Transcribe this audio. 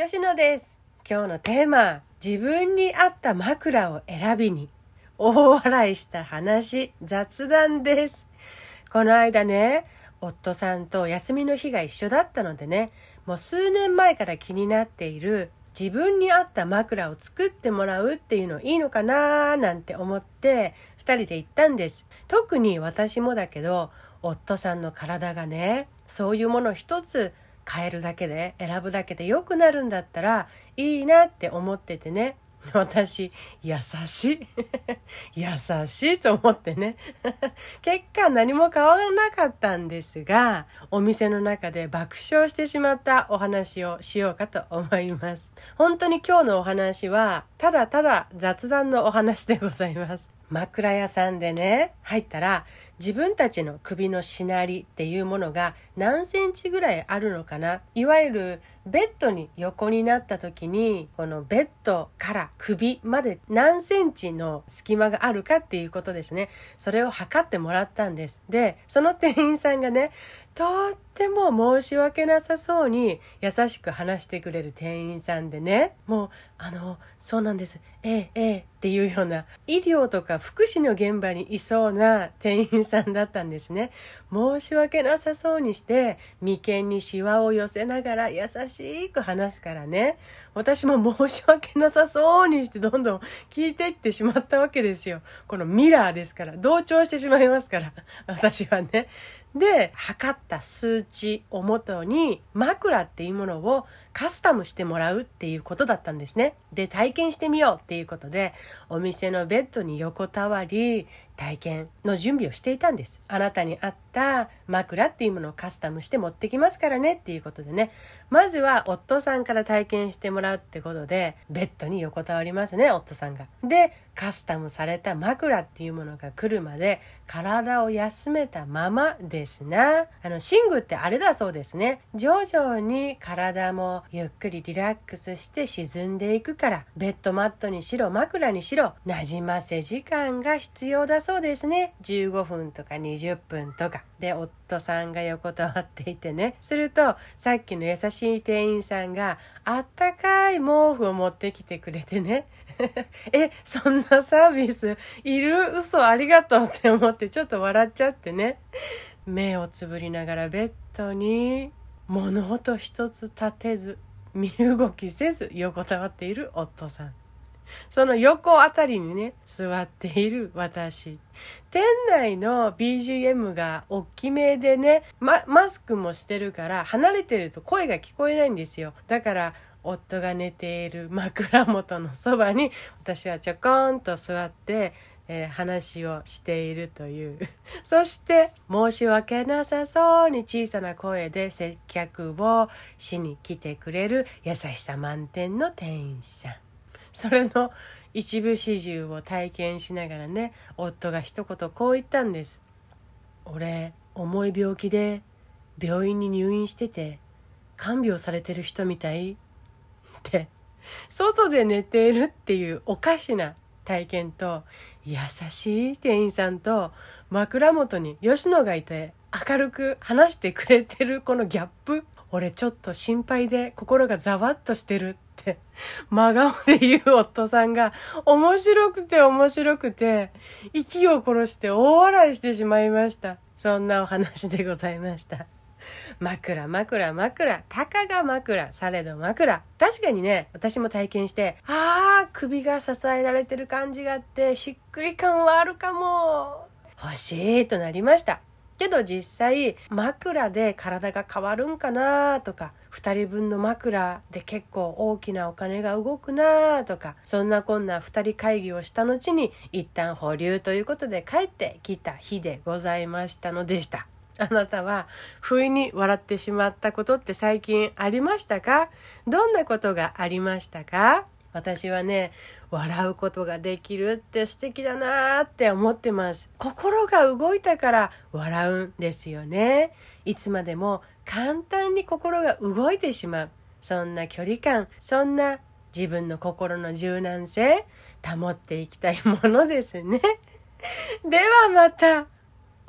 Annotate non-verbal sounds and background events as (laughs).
吉野です。今日のテーマ、自分に合った枕を選びに、大笑いした話、雑談です。この間ね、夫さんと休みの日が一緒だったのでね、もう数年前から気になっている自分に合った枕を作ってもらうっていうのいいのかなーなんて思って二人で行ったんです。特に私もだけど、夫さんの体がね、そういうもの一つ変えるだけで選ぶだけで良くなるんだったらいいなって思っててね。(laughs) 私優しい。(laughs) 優しいと思ってね。(laughs) 結果何も変わらなかったんですがお店の中で爆笑してしまったお話をしようかと思います。本当に今日のお話はただただ雑談のお話でございます。枕屋さんでね入ったら自分たちの首のしなりっていうものが何センチぐらいあるのかな？いわゆるベッドに横になった時にこのベッドから首まで何センチの隙間があるかっていうことですね。それを測ってもらったんです。でその店員さんがねとっても申し訳なさそうに優しく話してくれる店員さんでねもうあのそうなんです。ええええっていうような医療とか福祉の現場にいそうな店員さんだったんですね。申し訳なさそうにして眉間にシワを寄せながら優しく話すからね。私も申し訳なさそうにしてどんどん聞いていってしまったわけですよ。このミラーですから同調してしまいますから (laughs) 私はね。で測った数値をもとに枕っていうものをカスタムしてもらうっていうことだったんですね。で体験してみようっていうことでお店のベッドに横たわり体験の準備をしていたんです。あなたに合った枕っていうものをカスタムして持ってきますからね。っていうことでね。まずは夫さんから体験してもらうってことでベッドに横たわりますね夫さんが。でカスタムされた枕っていうものが来るまで体を休めたままですな。あの寝具ってあれだそうですね。徐々に体もゆっくりリラックスして沈んでいくからベッドマットにしろ枕にしろなじませ時間が必要だそうそうですね。15分とか20分とか。で夫さんが横たわっていてね。するとさっきの優しい店員さんがあったかい毛布を持ってきてくれてね。(laughs) えそんなサービスいる？嘘ありがとうって思ってちょっと笑っちゃってね。目をつぶりながらベッドに物音一つ立てず身動きせず横たわっている夫さん。その横あたりにね座っている私。店内の BGM が大きめでね、ま、マスクもしてるから離れてると声が聞こえないんですよ。だから夫が寝ている (laughs) 枕元のそばに私はちょこんと座って、えー話をしているという。(laughs) そして申し訳なさそうに小さな声で接客をしに来てくれる優しさ満点の店員さん。それの一部始終を体験しながらね夫が一言こう言ったんです「俺重い病気で病院に入院してて看病されてる人みたい」って外で寝ているっていうおかしな体験と優しい店員さんと枕元に吉野がいて明るく話してくれてるこのギャップ。俺ちょっと心配で心がざわっとしてるって (laughs) 真顔で言う夫さんが面白くて面白くて息を殺して大笑いしてしまいました。そんなお話でございました。(laughs) 枕枕枕。たかが枕。されど枕。確かにね私も体験してあー首が支えられてる感じがあってしっくり感はあるかも。欲しいとなりました。けど実際枕で体が変わるんかなとか2人分の枕で結構大きなお金が動くなとかそんなこんな2人会議をした後に一旦保留ということで帰ってきた日でございましたのでした。あなたは不意に笑ってしまったことって最近ありましたか？どんなことがありましたか？私はね笑うことができるって素敵だなって思ってます。心が動いたから笑うんですよね。いつまでも簡単に心が動いてしまう。そんな距離感そんな自分の心の柔軟性保っていきたいものですね。(laughs) ではまた。